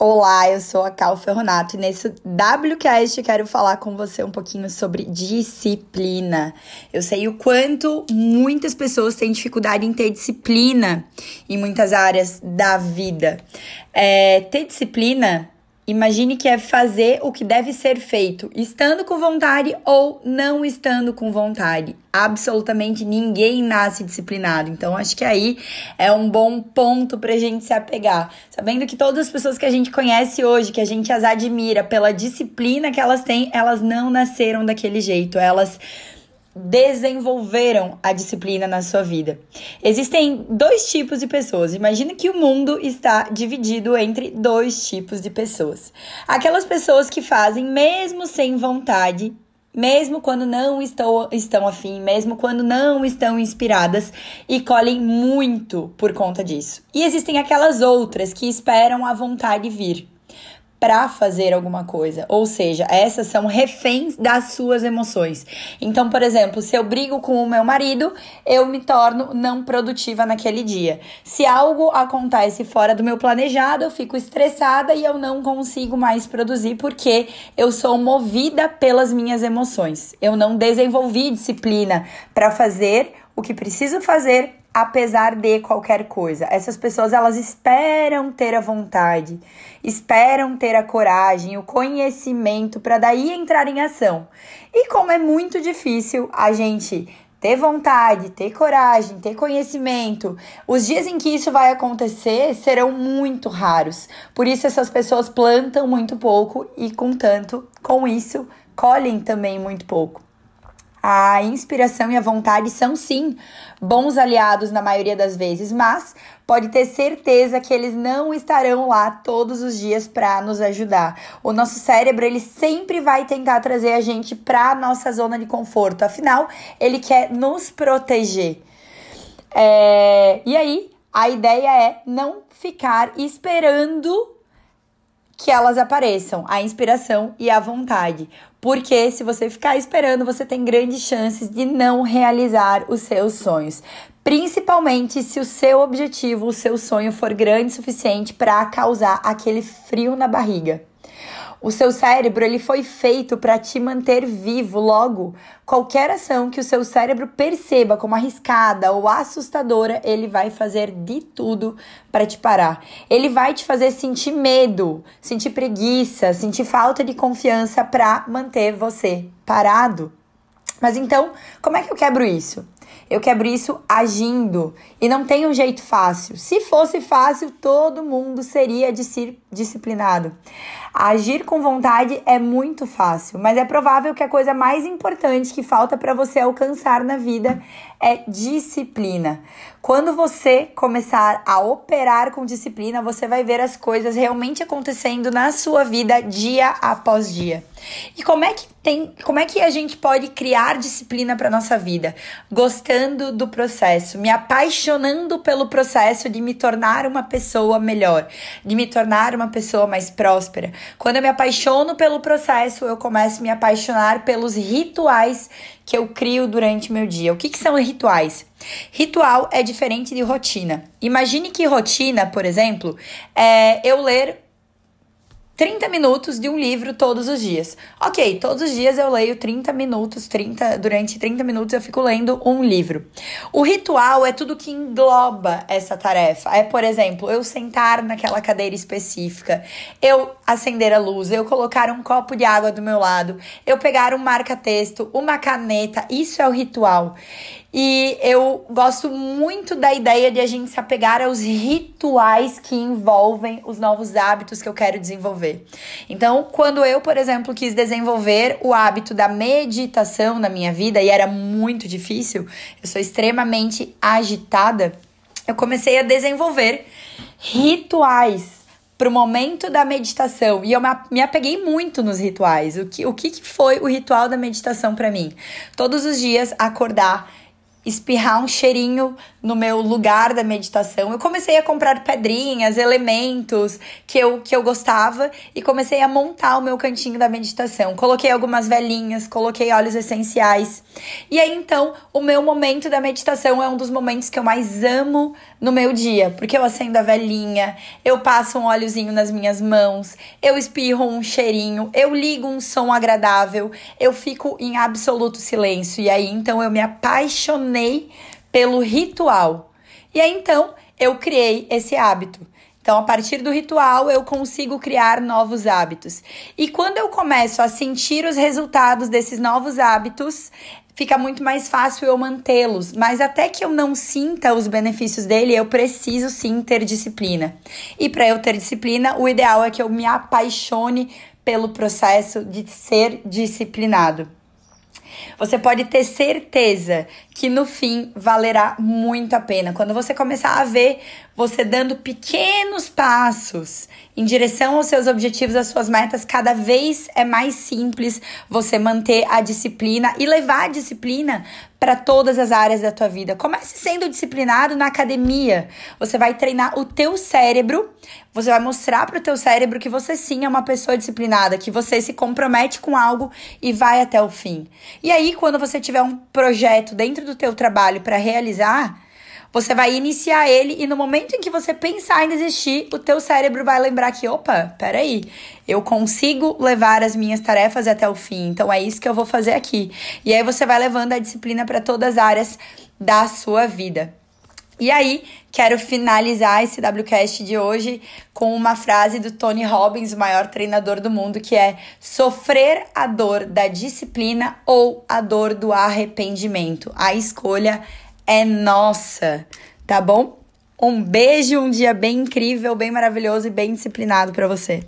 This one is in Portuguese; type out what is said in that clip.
Olá, eu sou a Cal Ferronato e nesse WCast quero falar com você um pouquinho sobre disciplina. Eu sei o quanto muitas pessoas têm dificuldade em ter disciplina em muitas áreas da vida. É, ter disciplina Imagine que é fazer o que deve ser feito, estando com vontade ou não estando com vontade. Absolutamente ninguém nasce disciplinado. Então, acho que aí é um bom ponto pra gente se apegar. Sabendo que todas as pessoas que a gente conhece hoje, que a gente as admira pela disciplina que elas têm, elas não nasceram daquele jeito. Elas desenvolveram a disciplina na sua vida. Existem dois tipos de pessoas. Imagina que o mundo está dividido entre dois tipos de pessoas. Aquelas pessoas que fazem mesmo sem vontade, mesmo quando não estão, estão afim, mesmo quando não estão inspiradas e colhem muito por conta disso. E existem aquelas outras que esperam a vontade vir para fazer alguma coisa. Ou seja, essas são reféns das suas emoções. Então, por exemplo, se eu brigo com o meu marido, eu me torno não produtiva naquele dia. Se algo acontece fora do meu planejado, eu fico estressada e eu não consigo mais produzir porque eu sou movida pelas minhas emoções. Eu não desenvolvi disciplina para fazer o que preciso fazer apesar de qualquer coisa. Essas pessoas elas esperam ter a vontade, esperam ter a coragem, o conhecimento para daí entrar em ação. E como é muito difícil a gente ter vontade, ter coragem, ter conhecimento, os dias em que isso vai acontecer serão muito raros. Por isso essas pessoas plantam muito pouco e com tanto, com isso, colhem também muito pouco. A inspiração e a vontade são sim bons aliados na maioria das vezes, mas pode ter certeza que eles não estarão lá todos os dias para nos ajudar. O nosso cérebro, ele sempre vai tentar trazer a gente para nossa zona de conforto. Afinal, ele quer nos proteger. É... E aí, a ideia é não ficar esperando que elas apareçam, a inspiração e a vontade. Porque se você ficar esperando, você tem grandes chances de não realizar os seus sonhos. Principalmente se o seu objetivo, o seu sonho for grande o suficiente para causar aquele frio na barriga. O seu cérebro ele foi feito para te manter vivo. Logo, qualquer ação que o seu cérebro perceba como arriscada ou assustadora, ele vai fazer de tudo para te parar. Ele vai te fazer sentir medo, sentir preguiça, sentir falta de confiança para manter você parado. Mas então, como é que eu quebro isso? Eu quebro isso agindo. E não tem um jeito fácil. Se fosse fácil, todo mundo seria disciplinado. Agir com vontade é muito fácil, mas é provável que a coisa mais importante que falta para você alcançar na vida é disciplina. Quando você começar a operar com disciplina, você vai ver as coisas realmente acontecendo na sua vida dia após dia. E como é que tem, como é que a gente pode criar disciplina para nossa vida? Gostando do processo, me apaixonando pelo processo de me tornar uma pessoa melhor, de me tornar uma pessoa mais próspera. Quando eu me apaixono pelo processo, eu começo a me apaixonar pelos rituais que eu crio durante meu dia. O que, que são rituais? Ritual é diferente de rotina. Imagine que rotina, por exemplo, é eu ler 30 minutos de um livro todos os dias. Ok, todos os dias eu leio 30 minutos, 30, durante 30 minutos eu fico lendo um livro. O ritual é tudo que engloba essa tarefa. É, por exemplo, eu sentar naquela cadeira específica, eu acender a luz, eu colocar um copo de água do meu lado, eu pegar um marca-texto, uma caneta, isso é o ritual. E eu gosto muito da ideia de a gente se apegar aos rituais que envolvem os novos hábitos que eu quero desenvolver. Então, quando eu, por exemplo, quis desenvolver o hábito da meditação na minha vida e era muito difícil, eu sou extremamente agitada, eu comecei a desenvolver rituais para o momento da meditação. E eu me apeguei muito nos rituais. O que, o que foi o ritual da meditação para mim? Todos os dias acordar espirrar um cheirinho no meu lugar da meditação. Eu comecei a comprar pedrinhas, elementos que eu, que eu gostava e comecei a montar o meu cantinho da meditação. Coloquei algumas velhinhas, coloquei óleos essenciais. E aí então, o meu momento da meditação é um dos momentos que eu mais amo no meu dia, porque eu acendo a velhinha, eu passo um óleozinho nas minhas mãos, eu espirro um cheirinho, eu ligo um som agradável, eu fico em absoluto silêncio. E aí então eu me apaixonei pelo ritual. E aí então eu criei esse hábito. Então, a partir do ritual, eu consigo criar novos hábitos. E quando eu começo a sentir os resultados desses novos hábitos, fica muito mais fácil eu mantê-los. Mas até que eu não sinta os benefícios dele, eu preciso sim ter disciplina. E para eu ter disciplina, o ideal é que eu me apaixone pelo processo de ser disciplinado. Você pode ter certeza que no fim valerá muito a pena. Quando você começar a ver você dando pequenos passos em direção aos seus objetivos, às suas metas, cada vez é mais simples você manter a disciplina e levar a disciplina para todas as áreas da tua vida. Comece sendo disciplinado na academia. Você vai treinar o teu cérebro, você vai mostrar para o teu cérebro que você sim é uma pessoa disciplinada, que você se compromete com algo e vai até o fim. E aí, quando você tiver um projeto dentro do teu trabalho para realizar, você vai iniciar ele e no momento em que você pensar em desistir, o teu cérebro vai lembrar que, opa, peraí, eu consigo levar as minhas tarefas até o fim, então é isso que eu vou fazer aqui. E aí você vai levando a disciplina para todas as áreas da sua vida. E aí, quero finalizar esse WCast de hoje com uma frase do Tony Robbins, o maior treinador do mundo, que é: sofrer a dor da disciplina ou a dor do arrependimento. A escolha é nossa, tá bom? Um beijo, um dia bem incrível, bem maravilhoso e bem disciplinado para você.